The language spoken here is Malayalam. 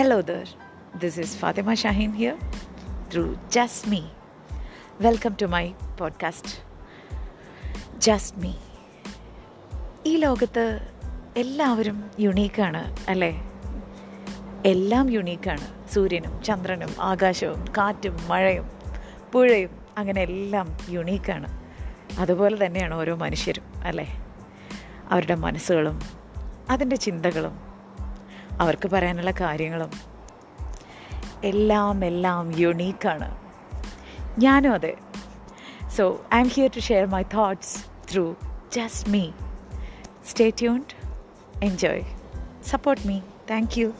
Hello there. This is Fathima Shaheen here through just me welcome to my podcast just me ഈ ലോകത്ത് എല്ലാവരും യുണീക്കാണ് അല്ലേ? എല്ലാം യുണീക്കാണ് സൂര്യനും ചന്ദ്രനും ആകാശവും കാറ്റും മഴയും പുഴയും അങ്ങനെ എല്ലാം യുണീക്കാണ് അതുപോലെ തന്നെയാണ് ഓരോ മനുഷ്യരും അല്ലേ? അവരുടെ മനസ്സുകളും അതിന്റെ ചിന്തകളും അവർക്ക് പറയാനുള്ള കാര്യങ്ങളും. എല്ലാം എല്ലാം യുണീക്കാണ് ഞാനും അതെ. So I am here to share my thoughts through just me stay tuned enjoy support me thank you